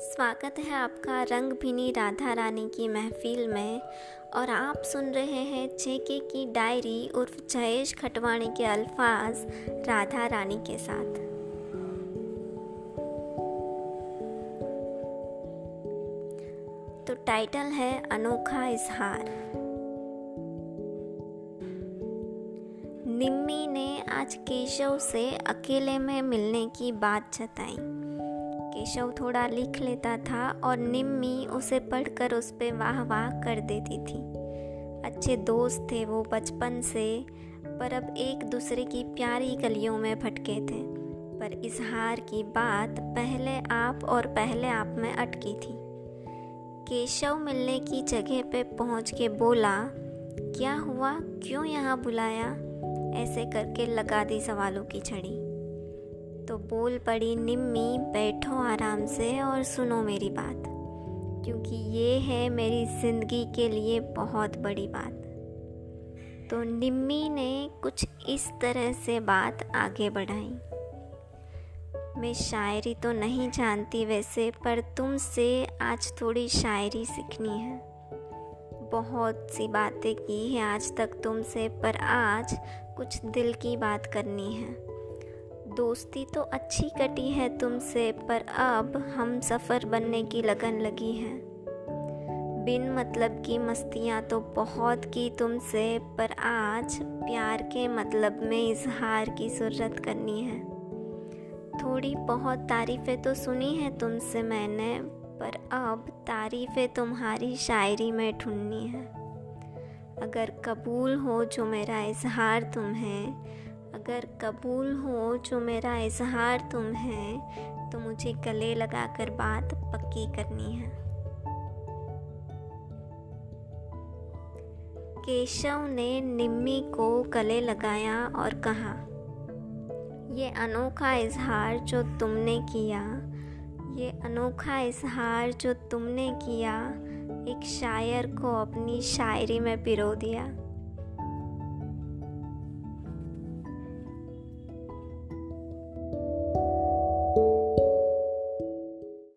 स्वागत है आपका रंग भिनी राधा रानी की महफिल में। और आप सुन रहे हैं जेके की डायरी उर्फ़ जयेश खटवाणी के अल्फाज राधा रानी के साथ। तो टाइटल है अनोखा इजहार। निम्मी ने आज केशव से अकेले में मिलने की बात जताई। केशव थोड़ा लिख लेता था और निम्मी उसे पढ़कर उस पर वाह वाह कर देती थी। अच्छे दोस्त थे वो बचपन से, पर अब एक दूसरे की प्यारी गलियों में भटके थे। पर इजहार की बात पहले आप और पहले आप में अटकी थी। केशव मिलने की जगह पे पहुँच के बोला, क्या हुआ? क्यों यहाँ बुलाया? ऐसे करके लगा दी सवालों की छड़ी। तो बोल पड़ी, निम्मी, बैठो आराम से और सुनो मेरी बात, क्योंकि ये है मेरी ज़िंदगी के लिए बहुत बड़ी बात। तो निम्मी ने कुछ इस तरह से बात आगे बढ़ाई। मैं शायरी तो नहीं जानती वैसे, पर तुमसे आज थोड़ी शायरी सीखनी है। बहुत सी बातें की है आज तक तुमसे, पर आज कुछ दिल की बात करनी है। दोस्ती तो अच्छी कटी है तुमसे, पर अब हम सफ़र बनने की लगन लगी है। बिन मतलब की मस्तियाँ तो बहुत की तुमसे, पर आज प्यार के मतलब में इजहार की ज़रूरत करनी है। थोड़ी बहुत तारीफ़ें तो सुनी है तुमसे मैंने, पर अब तारीफ़ें तुम्हारी शायरी में ढूंढनी है। अगर कबूल हो जो मेरा इजहार तुम्हें अगर कबूल हो जो मेरा इजहार तुम है तो मुझे गले लगाकर बात पक्की करनी है। केशव ने निम्मी को गले लगाया और कहा, ये अनोखा इजहार जो तुमने किया, ये अनोखा इजहार जो तुमने किया, एक शायर को अपनी शायरी में पिरो दिया।